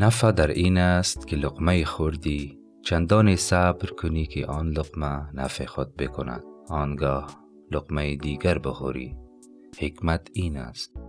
نفع در این است که لقمه خوردی. چندان صبر کنی که آن لقمه نفع خود بکند. آنگاه لقمه دیگر بخوری. حکمت این است.